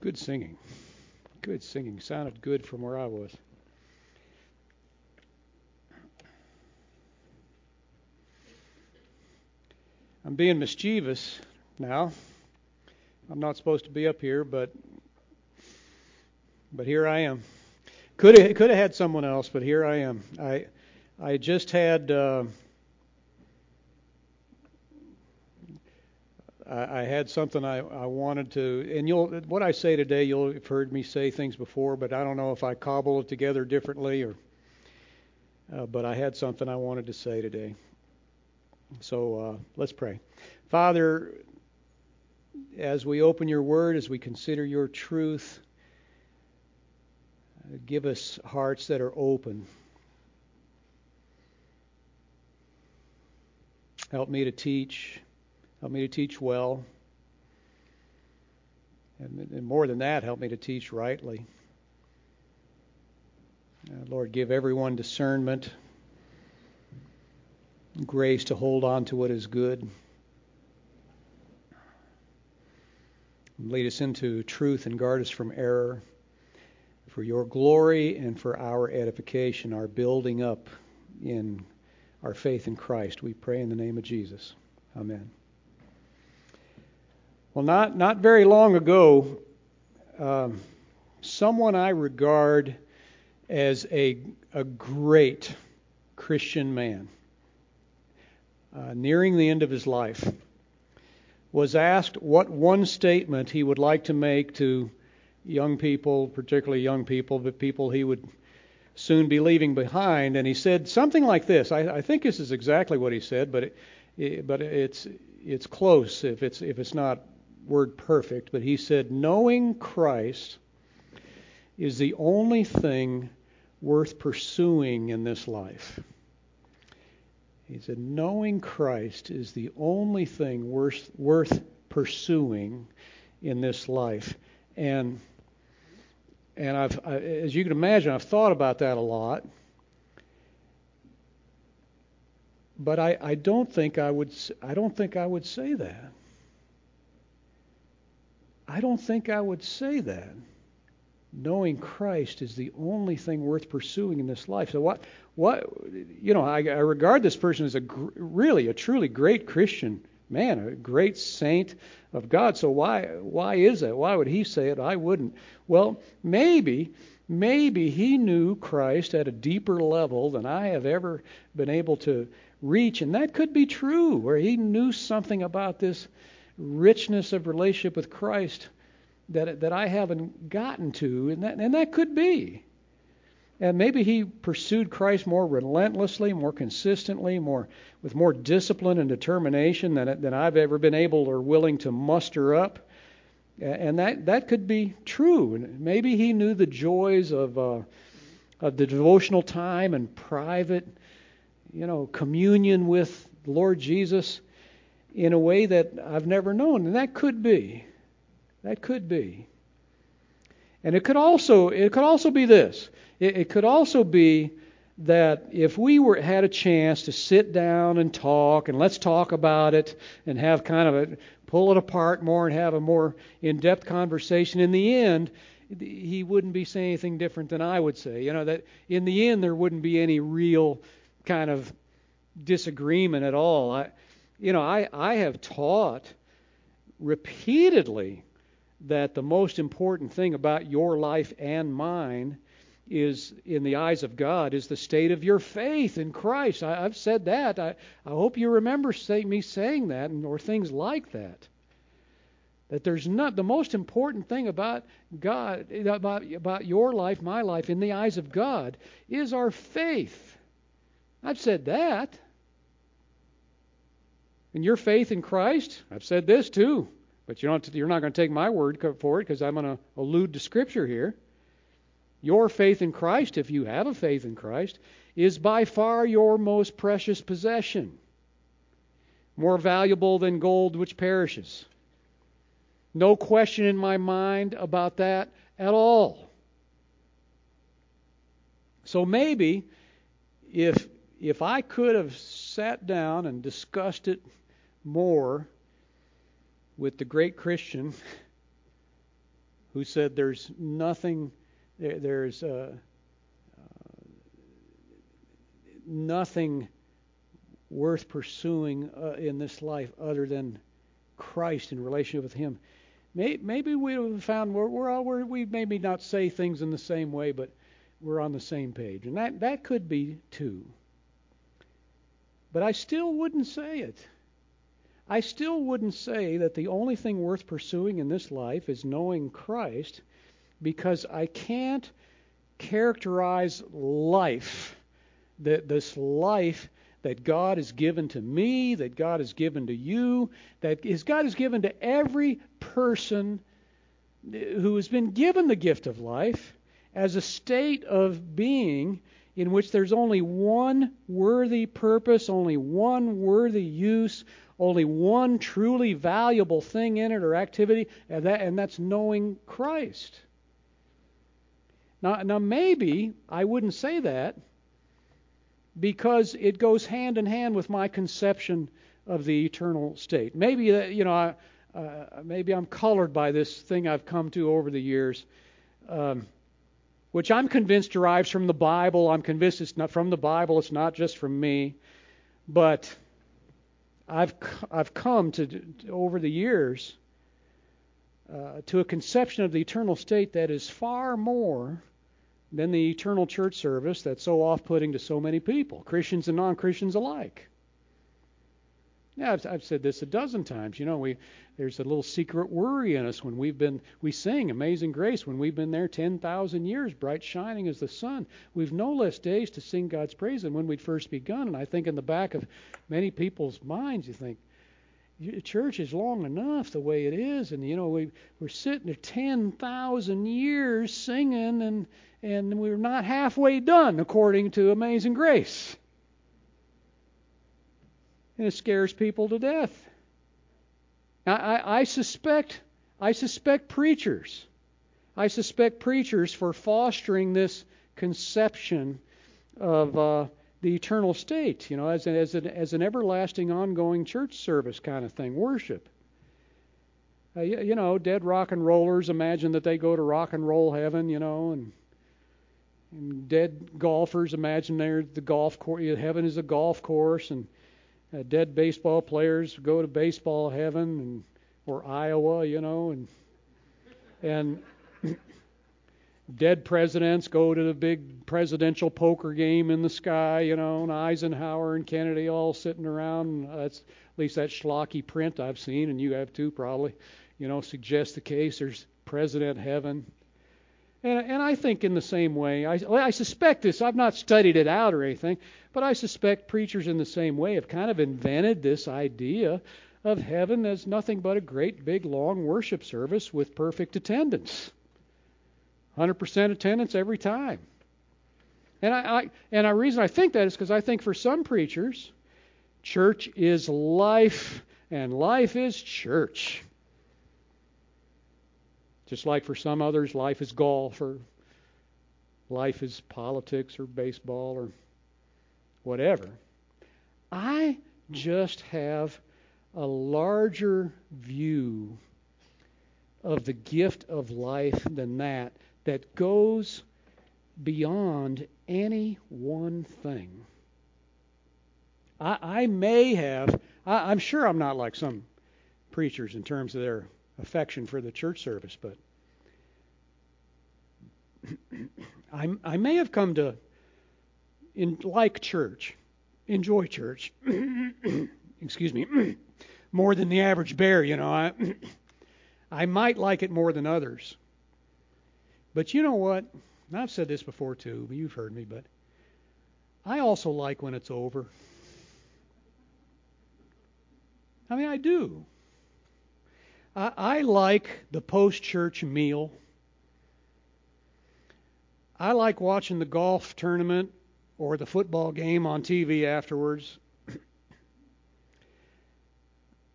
good singing. Good singing. Sounded good from where I was. I'm being mischievous now. I'm not supposed to be up here, but but here I am. Could have could have had someone else, but here I am. I I just had uh, I, I had something I, I wanted to, and you'll what I say today, you'll have heard me say things before, but I don't know if I cobble it together differently or. Uh, but I had something I wanted to say today. So uh, let's pray. Father, as we open your word, as we consider your truth, give us hearts that are open. Help me to teach. Help me to teach well. And, and more than that, help me to teach rightly. Uh, Lord, give everyone discernment, grace to hold on to what is good. Lead us into truth and guard us from error. For your glory and for our edification, our building up in our faith in Christ, we pray in the name of Jesus. Amen. Well, not, not very long ago, um, someone I regard as a, a great Christian man, uh, nearing the end of his life, was asked what one statement he would like to make to young people, particularly young people, but people he would soon be leaving behind. And he said something like this. I, I think this is exactly what he said, but it, it, but it's it's close if it's if it's not word perfect. But he said, knowing Christ is the only thing worth pursuing in this life. He said, knowing Christ is the only thing worth, worth pursuing in this life. And and I've, I, as you can imagine, I've thought about that a lot. But I, I don't think I would. I don't think I would say that. I don't think I would say that knowing Christ is the only thing worth pursuing in this life. So what what you know, I, I regard this person as a gr- really a truly great Christian man, a great saint of God. So why why is that? Why would he say it? I wouldn't. Well, maybe maybe he knew Christ at a deeper level than I have ever been able to reach, and that could be true, where he knew something about this richness of relationship with Christ that that I haven't gotten to, and that and that could be. And maybe he pursued Christ more relentlessly, more consistently, more with more discipline and determination than than I've ever been able or willing to muster up. And that that could be true. And maybe he knew the joys of uh, of the devotional time and private, you know, communion with the Lord Jesus in a way that I've never known. And that could be. That could be. And it could also it could also be this. It, it could also be that if we were had a chance to sit down and talk and let's talk about it and have kind of a pull it apart more and have a more in-depth conversation in the end he wouldn't be saying anything different than I would say you know that in the end there wouldn't be any real kind of disagreement at all I you know I I have taught repeatedly that the most important thing about your life and mine is in the eyes of God is the state of your faith in Christ. I, have said that. I, I hope you remember say, me saying that and, or things like that. That there's not the most important thing about God, about, about your life, my life, in the eyes of God, is our faith. I've said that. And your faith in Christ, I've said this too. But you don't, you're not going to take my word for it because I'm going to allude to Scripture here. Your faith in Christ, if you have a faith in Christ, is by far your most precious possession, more valuable than gold which perishes. No question in my mind about that at all. So maybe if if I could have sat down and discussed it more with the great Christian, who said there's nothing, there, there's uh, uh, nothing worth pursuing uh, in this life other than Christ in relationship with Him. Maybe we have found we're, we're all we're, we maybe not say things in the same way, but we're on the same page, and that that could be too. But I still wouldn't say it. I still wouldn't say that the only thing worth pursuing in this life is knowing Christ, because I can't characterize life, that this life that God has given to me, that God has given to you, that is God has given to every person who has been given the gift of life as a state of being in which there's only one worthy purpose, only one worthy use, only one truly valuable thing in it or activity, and, that, and that's knowing Christ. Now, now, maybe I wouldn't say that because it goes hand in hand with my conception of the eternal state. Maybe uh, you know, uh, maybe I'm colored by this thing I've come to over the years, um, which I'm convinced derives from the Bible. I'm convinced it's not from the Bible. It's not just from me, but I've I've come to, over the years uh, to a conception of the eternal state that is far more than the eternal church service that's so off putting to so many people, Christians and non Christians alike. Yeah, I've, I've, said this a dozen times. You know, we there's a little secret worry in us when we've been we sing Amazing Grace when we've been there 10,000 years, bright shining as the sun. We've no less days to sing God's praise than when we'd first begun. And I think in the back of many people's minds, you think, church is long enough the way it is, and you know we we're sitting there 10,000 years singing and and we're not halfway done according to Amazing Grace. And it scares people to death. Now, I, I suspect, I suspect preachers, I suspect preachers for fostering this conception of uh, the eternal state, you know, as, an, as, an, as an everlasting, ongoing church service kind of thing, worship. Uh, you, you know, dead rock and rollers imagine that they go to rock and roll heaven, you know, and and dead golfers imagine they're the golf course. Heaven is a golf course, and uh, dead baseball players go to baseball heaven, and or Iowa, you know, and and dead presidents go to the big presidential poker game in the sky, you know, and Eisenhower and Kennedy all sitting around. That's at least that schlocky print I've seen, and you have too probably. You know, suggests the case. There's President Heaven. And, and I think in the same way, I, I suspect this, I've not studied it out or anything, but I suspect preachers in the same way have kind of invented this idea of heaven as nothing but a great big long worship service with perfect attendance. 100% attendance every time. And I, I and the reason I think that is because I think for some preachers, church is life and life is church. Just like for some others, life is golf or life is politics or baseball or whatever. I just have a larger view of the gift of life than that, that goes beyond any one thing. I, I may have, I, I'm sure I'm not like some preachers in terms of their affection for the church service, but I, I may have come to in, like church, enjoy church, excuse me, more than the average bear. You know, I, I might like it more than others. But you know what? I've said this before too. You've heard me, but I also like when it's over. I mean, I do. I, I like the post church meal. I like watching the golf tournament or the football game on TV afterwards.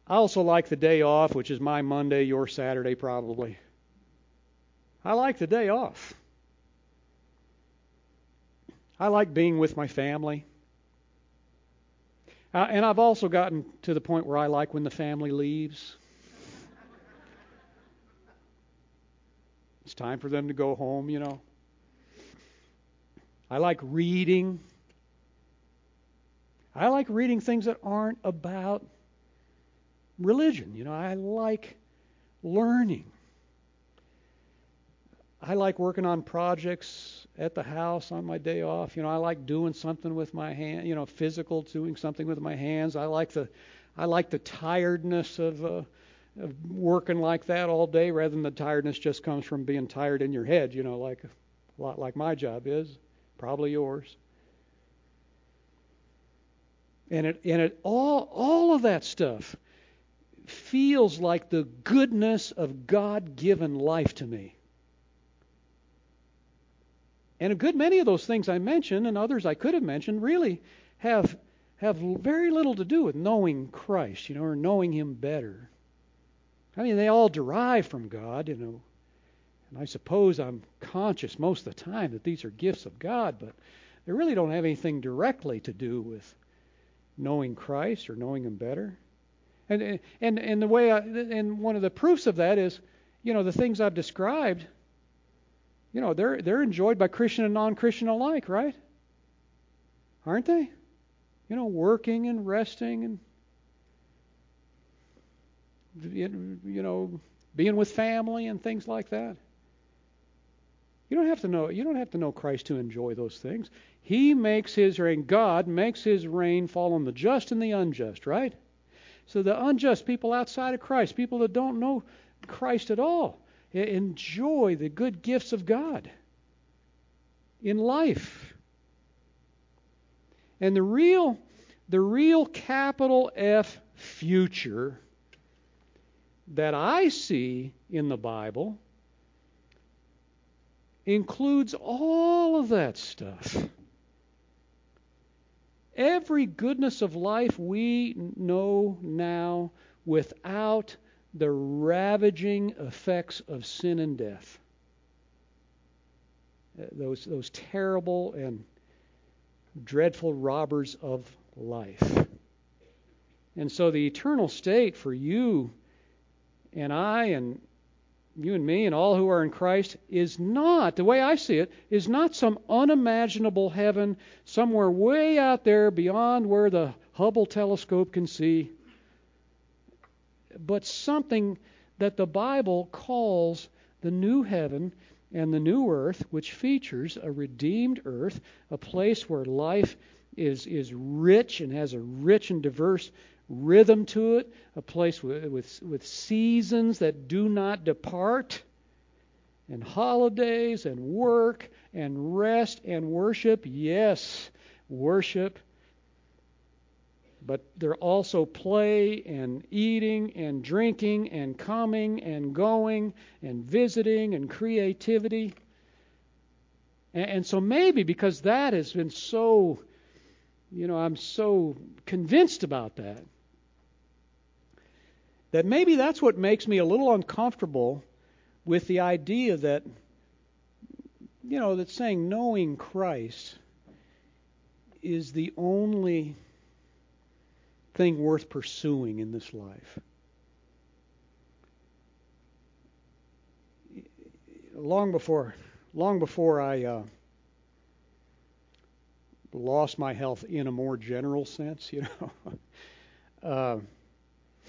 I also like the day off, which is my Monday, your Saturday probably. I like the day off. I like being with my family. Uh, and I've also gotten to the point where I like when the family leaves. it's time for them to go home, you know. I like reading. I like reading things that aren't about religion. You know, I like learning. I like working on projects at the house on my day off. You know, I like doing something with my hand, you know, physical, doing something with my hands. I like the I like the tiredness of uh, of working like that all day rather than the tiredness just comes from being tired in your head, you know, like a lot like my job is, probably yours. And it and it all all of that stuff feels like the goodness of God-given life to me. And a good many of those things I mentioned and others I could have mentioned really have have very little to do with knowing Christ, you know, or knowing him better. I mean, they all derive from God, you know. And I suppose I'm conscious most of the time that these are gifts of God, but they really don't have anything directly to do with knowing Christ or knowing him better. And and and the way I, and one of the proofs of that is, you know, the things I've described you know, they're they're enjoyed by Christian and non-Christian alike, right? Aren't they? You know, working and resting and you know, being with family and things like that. You don't have to know you don't have to know Christ to enjoy those things. He makes his rain God makes his rain fall on the just and the unjust, right? So the unjust people outside of Christ, people that don't know Christ at all, enjoy the good gifts of God in life. And the real the real capital F future that I see in the Bible includes all of that stuff. Every goodness of life we know now without the ravaging effects of sin and death. Uh, those, those terrible and dreadful robbers of life. And so the eternal state for you and I and you and me and all who are in Christ is not, the way I see it, is not some unimaginable heaven somewhere way out there beyond where the Hubble telescope can see but something that the Bible calls the new heaven and the new earth, which features a redeemed earth, a place where life is, is rich and has a rich and diverse rhythm to it, a place with, with, with seasons that do not depart, and holidays and work and rest and worship. Yes, worship but there are also play and eating and drinking and coming and going and visiting and creativity. And, and so maybe because that has been so, you know, I'm so convinced about that, that maybe that's what makes me a little uncomfortable with the idea that, you know, that saying knowing Christ is the only thing worth pursuing in this life. Long before, long before I uh, lost my health in a more general sense, you know, uh,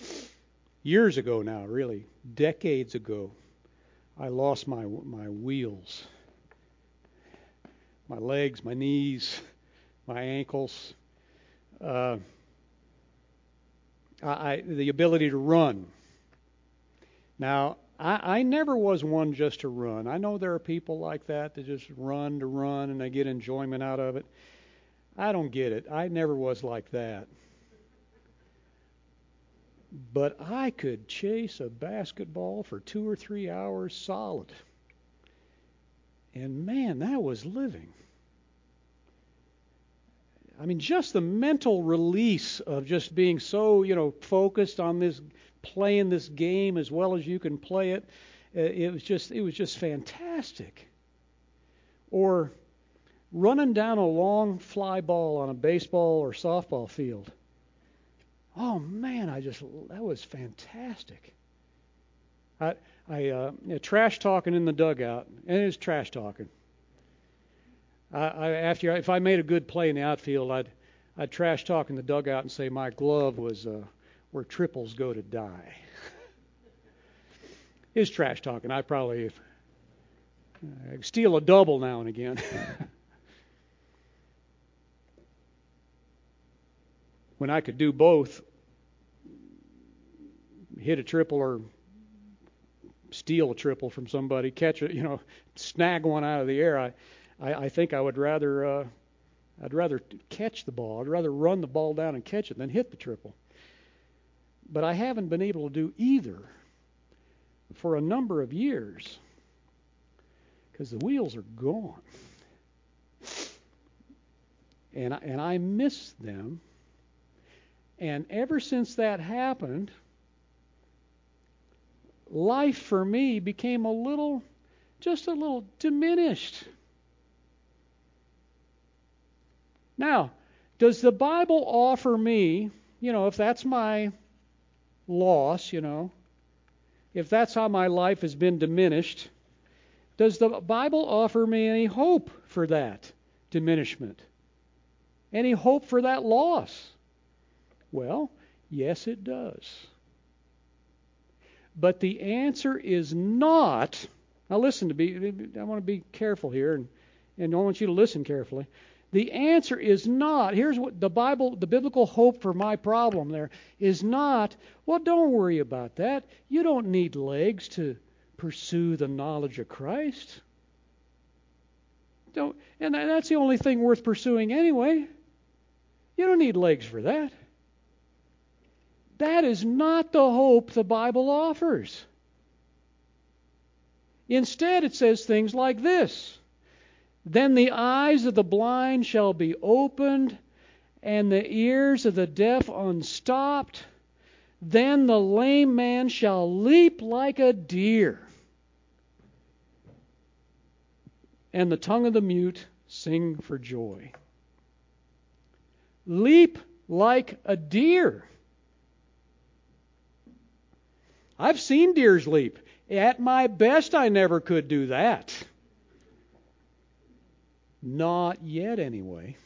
years ago now, really, decades ago, I lost my my wheels, my legs, my knees, my ankles. Uh, I, the ability to run. Now, I, I never was one just to run. I know there are people like that that just run to run and they get enjoyment out of it. I don't get it. I never was like that. But I could chase a basketball for two or three hours solid. And man, that was living. I mean, just the mental release of just being so, you know, focused on this, playing this game as well as you can play it. Uh, it was just, it was just fantastic. Or running down a long fly ball on a baseball or softball field. Oh man, I just that was fantastic. I I uh, trash talking in the dugout, and it was trash talking. I, I, after if I made a good play in the outfield, I'd I'd trash talk in the dugout and say my glove was uh, where triples go to die. Is trash talking. I probably uh, steal a double now and again. when I could do both, hit a triple or steal a triple from somebody, catch it, you know, snag one out of the air. I, I, I think I would rather, uh, I'd rather catch the ball. I'd rather run the ball down and catch it than hit the triple. But I haven't been able to do either for a number of years because the wheels are gone. And I, and I miss them. And ever since that happened, life for me became a little, just a little diminished. Now, does the Bible offer me, you know, if that's my loss, you know, if that's how my life has been diminished, does the Bible offer me any hope for that diminishment? Any hope for that loss? Well, yes, it does. But the answer is not. Now, listen to be. I want to be careful here, and, and I want you to listen carefully. The answer is not. Here's what the Bible, the biblical hope for my problem there is not. Well, don't worry about that. You don't need legs to pursue the knowledge of Christ. Don't, and that's the only thing worth pursuing anyway. You don't need legs for that. That is not the hope the Bible offers. Instead, it says things like this Then the eyes of the blind shall be opened, and the ears of the deaf unstopped. Then the lame man shall leap like a deer, and the tongue of the mute sing for joy. Leap like a deer. I've seen deers leap. At my best, I never could do that. Not yet, anyway.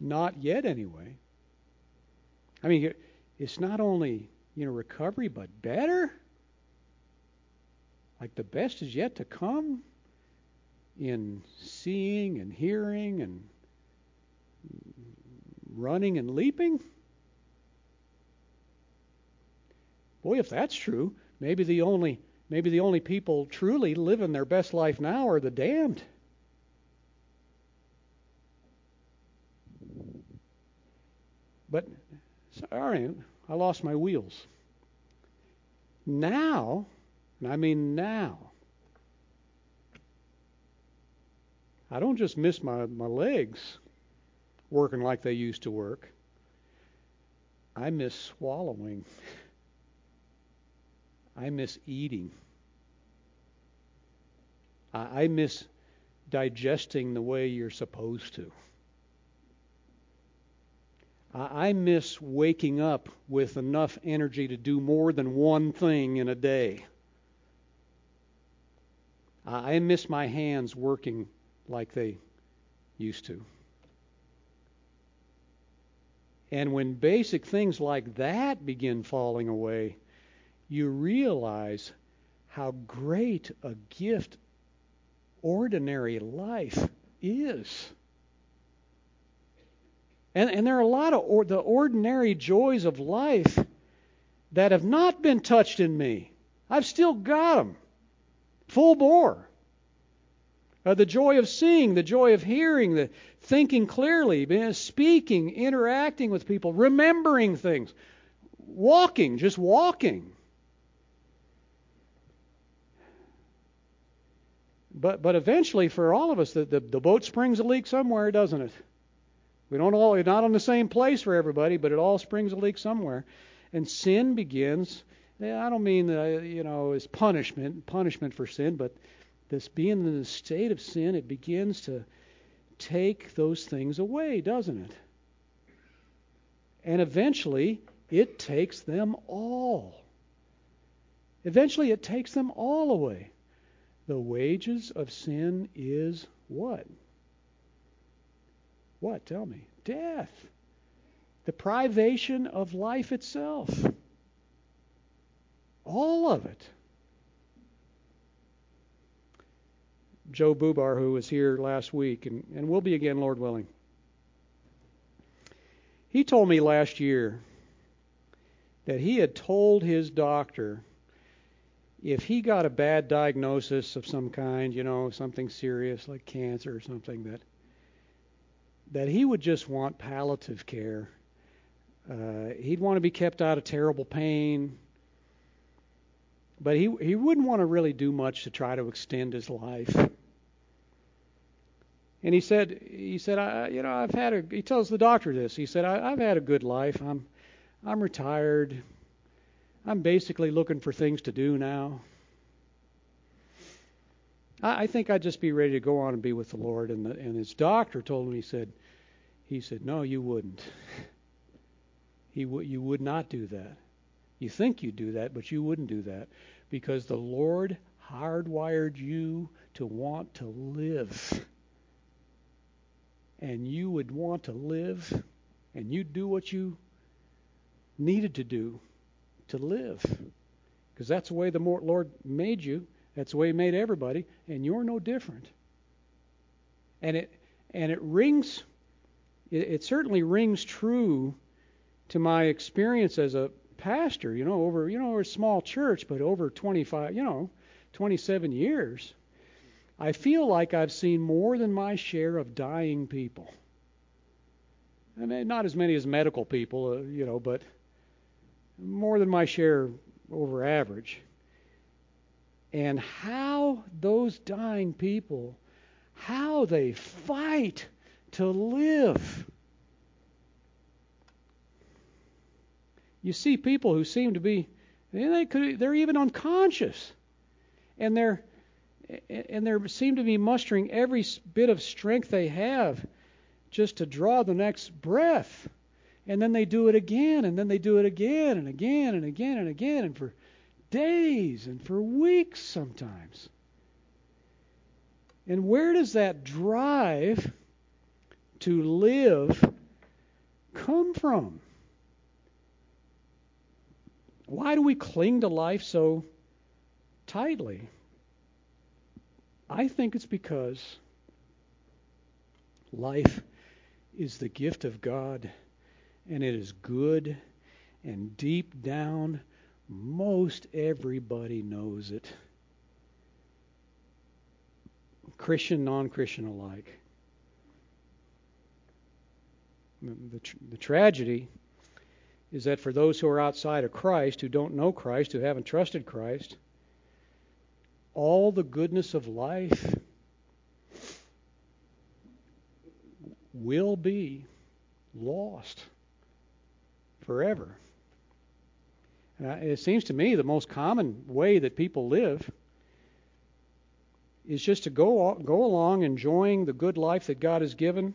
Not yet, anyway. I mean, it's not only you know recovery, but better. Like the best is yet to come in seeing and hearing and running and leaping. Boy, if that's true, maybe the only maybe the only people truly living their best life now are the damned. But sorry, I lost my wheels. Now, and I mean now, I don't just miss my, my legs working like they used to work. I miss swallowing. I miss eating. I miss digesting the way you're supposed to. I miss waking up with enough energy to do more than one thing in a day. I miss my hands working like they used to. And when basic things like that begin falling away, you realize how great a gift ordinary life is. And, and there are a lot of or, the ordinary joys of life that have not been touched in me. I've still got them full bore. Uh, the joy of seeing, the joy of hearing, the thinking clearly, speaking, interacting with people, remembering things, walking, just walking. But but eventually, for all of us, the, the, the boat springs a leak somewhere, doesn't it? We don't all not on the same place for everybody, but it all springs a leak somewhere, and sin begins. I don't mean uh, you know as punishment punishment for sin, but this being in the state of sin, it begins to take those things away, doesn't it? And eventually, it takes them all. Eventually, it takes them all away. The wages of sin is what? What? Tell me. Death. The privation of life itself. All of it. Joe Bubar, who was here last week, and, and will be again, Lord willing. He told me last year that he had told his doctor if he got a bad diagnosis of some kind, you know, something serious like cancer or something, that that he would just want palliative care. Uh, he'd want to be kept out of terrible pain, but he he wouldn't want to really do much to try to extend his life. And he said, he said, I, you know, I've had a. He tells the doctor this. He said, I, I've had a good life. I'm, I'm retired. I'm basically looking for things to do now. I, I think I'd just be ready to go on and be with the Lord. And, the, and his doctor told him, he said, he said, no, you wouldn't. He w- you would not do that. You think you'd do that, but you wouldn't do that because the Lord hardwired you to want to live and you would want to live and you'd do what you needed to do to live. Because that's the way the Lord made you. That's the way He made everybody, and you're no different. And it and it rings. It, it certainly rings true to my experience as a pastor. You know, over you know, we're a small church, but over 25, you know, 27 years. I feel like I've seen more than my share of dying people. I mean, not as many as medical people, uh, you know, but more than my share over average. And how those dying people, how they fight to live. You see people who seem to be, they could, they're even unconscious, and they're and they seem to be mustering every bit of strength they have just to draw the next breath. And then they do it again, and then they do it again, and again, and again, and again, and for days and for weeks sometimes. And where does that drive to live come from? Why do we cling to life so tightly? I think it's because life is the gift of God and it is good and deep down most everybody knows it. Christian, non Christian alike. The, the tragedy is that for those who are outside of Christ, who don't know Christ, who haven't trusted Christ, all the goodness of life will be lost forever. Uh, it seems to me the most common way that people live is just to go go along enjoying the good life that God has given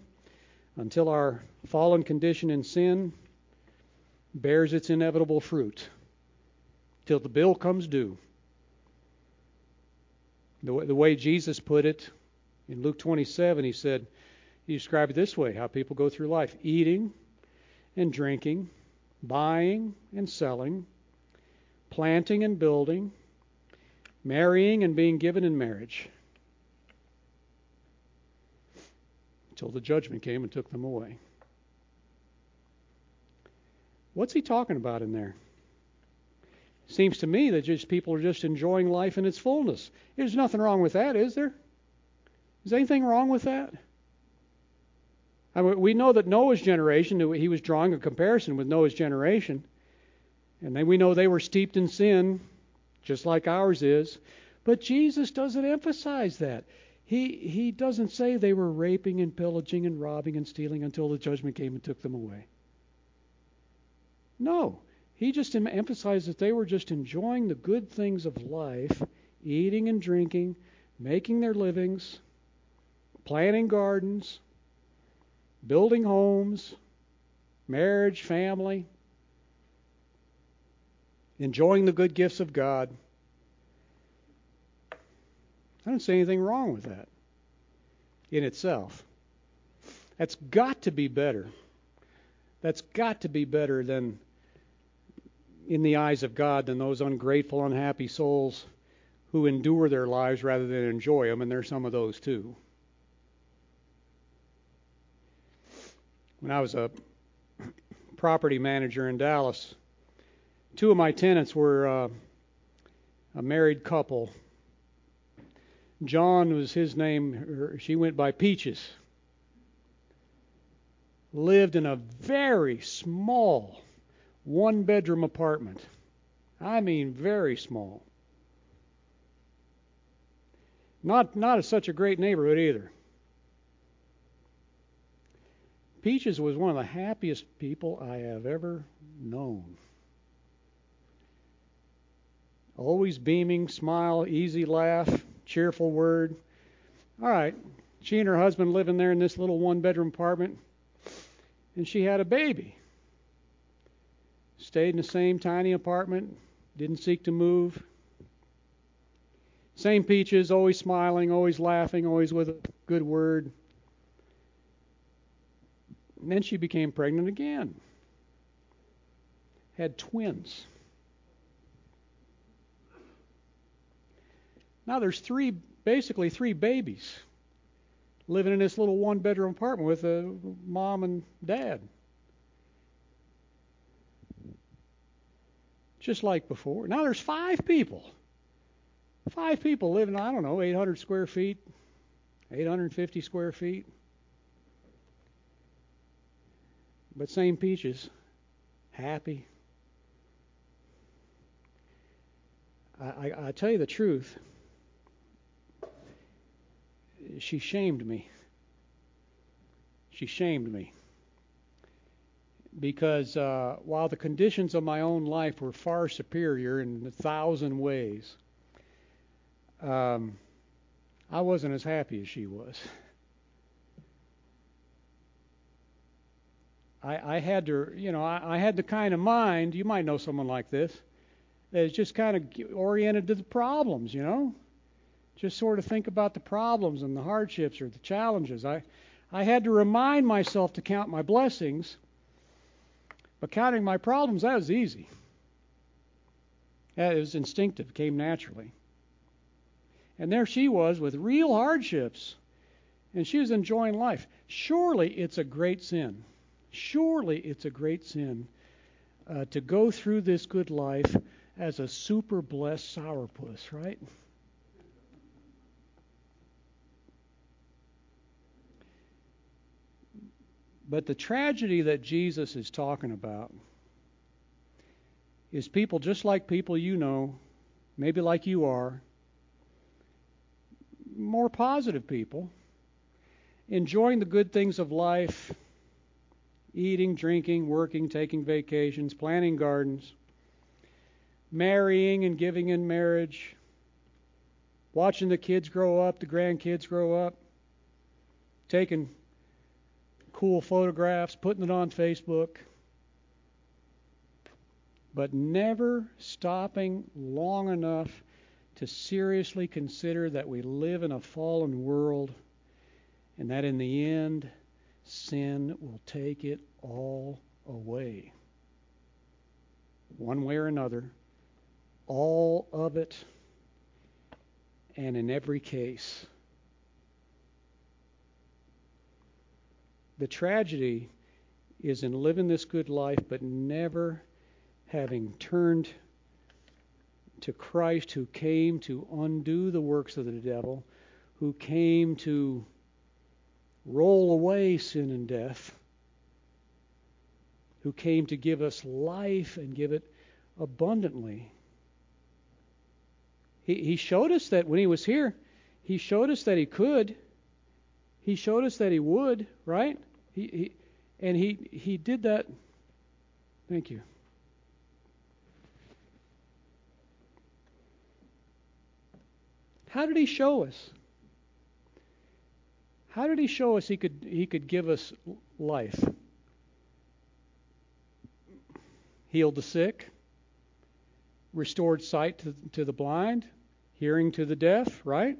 until our fallen condition in sin bears its inevitable fruit till the bill comes due the, the way Jesus put it in Luke 27, he said, he described it this way how people go through life eating and drinking, buying and selling, planting and building, marrying and being given in marriage. Until the judgment came and took them away. What's he talking about in there? Seems to me that just people are just enjoying life in its fullness. There's nothing wrong with that, is there? Is anything wrong with that? I mean, we know that Noah's generation, he was drawing a comparison with Noah's generation. And then we know they were steeped in sin, just like ours is. But Jesus doesn't emphasize that. He, he doesn't say they were raping and pillaging and robbing and stealing until the judgment came and took them away. No. He just emphasized that they were just enjoying the good things of life, eating and drinking, making their livings, planting gardens, building homes, marriage, family, enjoying the good gifts of God, I don't see anything wrong with that in itself. That's got to be better. That's got to be better than in the eyes of God than those ungrateful, unhappy souls who endure their lives rather than enjoy them, and there's some of those too. When I was a property manager in Dallas, two of my tenants were uh, a married couple. John was his name. She went by Peaches. Lived in a very small one bedroom apartment. I mean, very small. Not not such a great neighborhood either. Peaches was one of the happiest people I have ever known. Always beaming, smile, easy laugh, cheerful word. All right, she and her husband living there in this little one bedroom apartment, and she had a baby. Stayed in the same tiny apartment, didn't seek to move. Same peaches, always smiling, always laughing, always with a good word. And then she became pregnant again. Had twins. Now there's three, basically three babies living in this little one bedroom apartment with a mom and dad. Just like before. Now there's five people. Five people living, I don't know, 800 square feet, 850 square feet. But same peaches, happy. I, I, I tell you the truth she shamed me. She shamed me. Because uh, while the conditions of my own life were far superior in a thousand ways, um, I wasn't as happy as she was. I, I had to, you know, I, I had the kind of mind, you might know someone like this, that is just kind of oriented to the problems, you know? just sort of think about the problems and the hardships or the challenges. I, I had to remind myself to count my blessings, but counting my problems, that was easy. That was instinctive, came naturally. And there she was with real hardships, and she was enjoying life. Surely it's a great sin. Surely it's a great sin uh, to go through this good life as a super blessed sourpuss, right? But the tragedy that Jesus is talking about is people just like people you know, maybe like you are, more positive people, enjoying the good things of life, eating, drinking, working, taking vacations, planting gardens, marrying and giving in marriage, watching the kids grow up, the grandkids grow up, taking cool photographs, putting it on Facebook, but never stopping long enough to seriously consider that we live in a fallen world and that in the end, sin will take it all away. One way or another, all of it, and in every case. The tragedy is in living this good life but never having turned to Christ who came to undo the works of the devil, who came to roll away sin and death, who came to give us life and give it abundantly. He, he showed us that when he was here, he showed us that he could. He showed us that he would, right? He, he and he he did that. Thank you. How did he show us? How did he show us he could he could give us life? Healed the sick, restored sight to, to the blind, hearing to the deaf, right?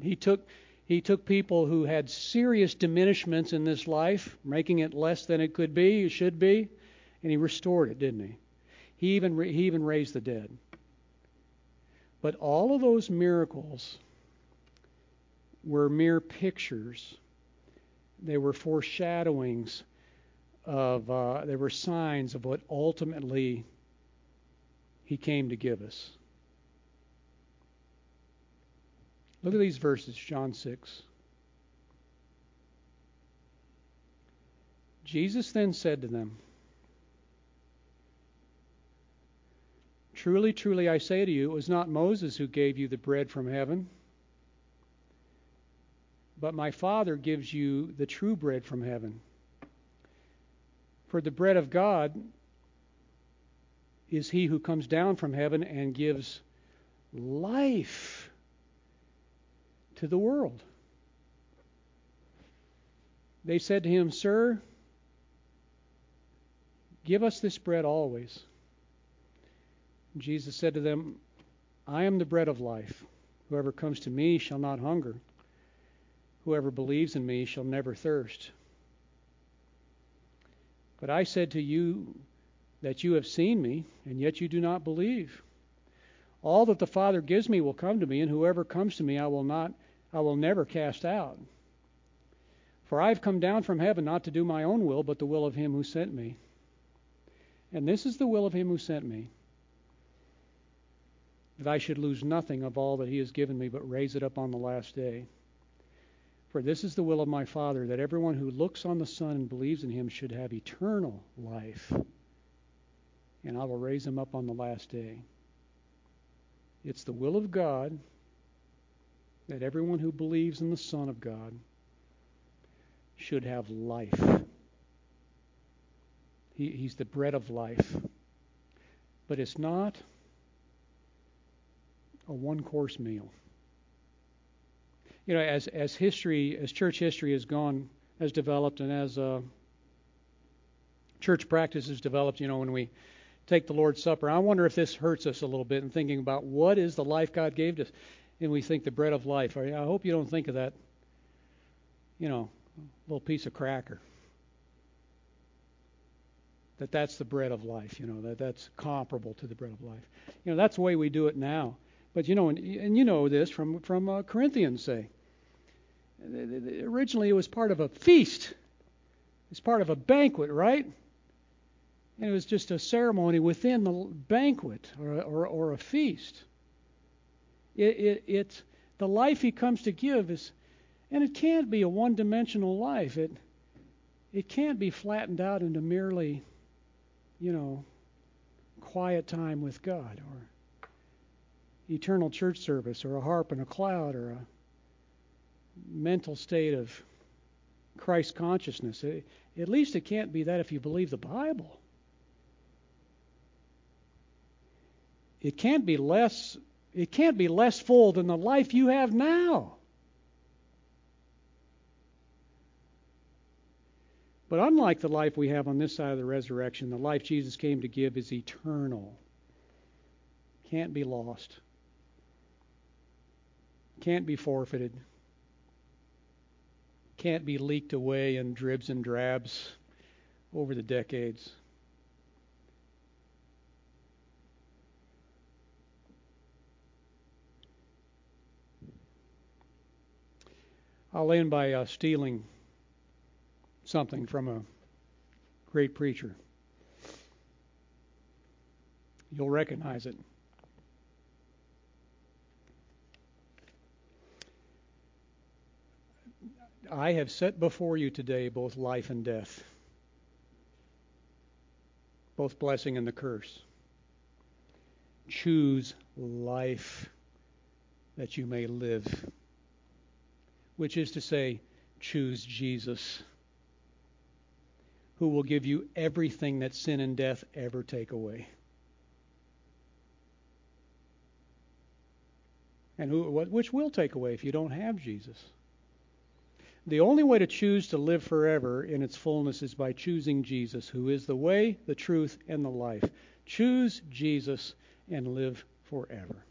He took he took people who had serious diminishments in this life, making it less than it could be, it should be, and he restored it, didn't he? He even he even raised the dead. But all of those miracles were mere pictures. They were foreshadowings of uh, they were signs of what ultimately he came to give us. Look at these verses, John 6. Jesus then said to them, Truly, truly, I say to you, it was not Moses who gave you the bread from heaven, but my Father gives you the true bread from heaven. For the bread of God is he who comes down from heaven and gives life to the world. They said to him, Sir, give us this bread always. Jesus said to them, I am the bread of life. Whoever comes to me shall not hunger. Whoever believes in me shall never thirst. But I said to you that you have seen me, and yet you do not believe. All that the Father gives me will come to me, and whoever comes to me I will not I will never cast out. For I have come down from heaven not to do my own will, but the will of him who sent me. And this is the will of him who sent me that I should lose nothing of all that he has given me, but raise it up on the last day. For this is the will of my Father, that everyone who looks on the Son and believes in him should have eternal life, and I will raise him up on the last day. It's the will of God that everyone who believes in the Son of God should have life. He, he's the bread of life. But it's not a one course meal. You know, as, as history, as church history has gone, has developed, and as uh, church practice has developed, you know, when we take the Lord's Supper, I wonder if this hurts us a little bit in thinking about what is the life God gave us and we think the bread of life. I hope you don't think of that, you know, little piece of cracker. That that's the bread of life, you know, that that's comparable to the bread of life. You know, that's the way we do it now. But you know, and, and you know this from from uh, Corinthians, say. Originally, it was part of a feast. It's part of a banquet, right? And it was just a ceremony within the banquet or, or, or a feast. It, it, it, the life he comes to give is, and it can't be a one-dimensional life. It, it can't be flattened out into merely, you know, quiet time with God or eternal church service or a harp and a cloud or a mental state of Christ consciousness. At least it can't be that if you believe the Bible. It can't be less it can't be less full than the life you have now. But unlike the life we have on this side of the resurrection, the life Jesus came to give is eternal. Can't be lost. Can't be forfeited. Can't be leaked away in dribs and drabs over the decades. I'll end by uh, stealing something from a great preacher. You'll recognize it. I have set before you today both life and death, both blessing and the curse. Choose life that you may live which is to say, choose Jesus, who will give you everything that sin and death ever take away. And who, which will take away if you don't have Jesus. The only way to choose to live forever in its fullness is by choosing Jesus, who is the way, the truth, and the life. Choose Jesus and live forever.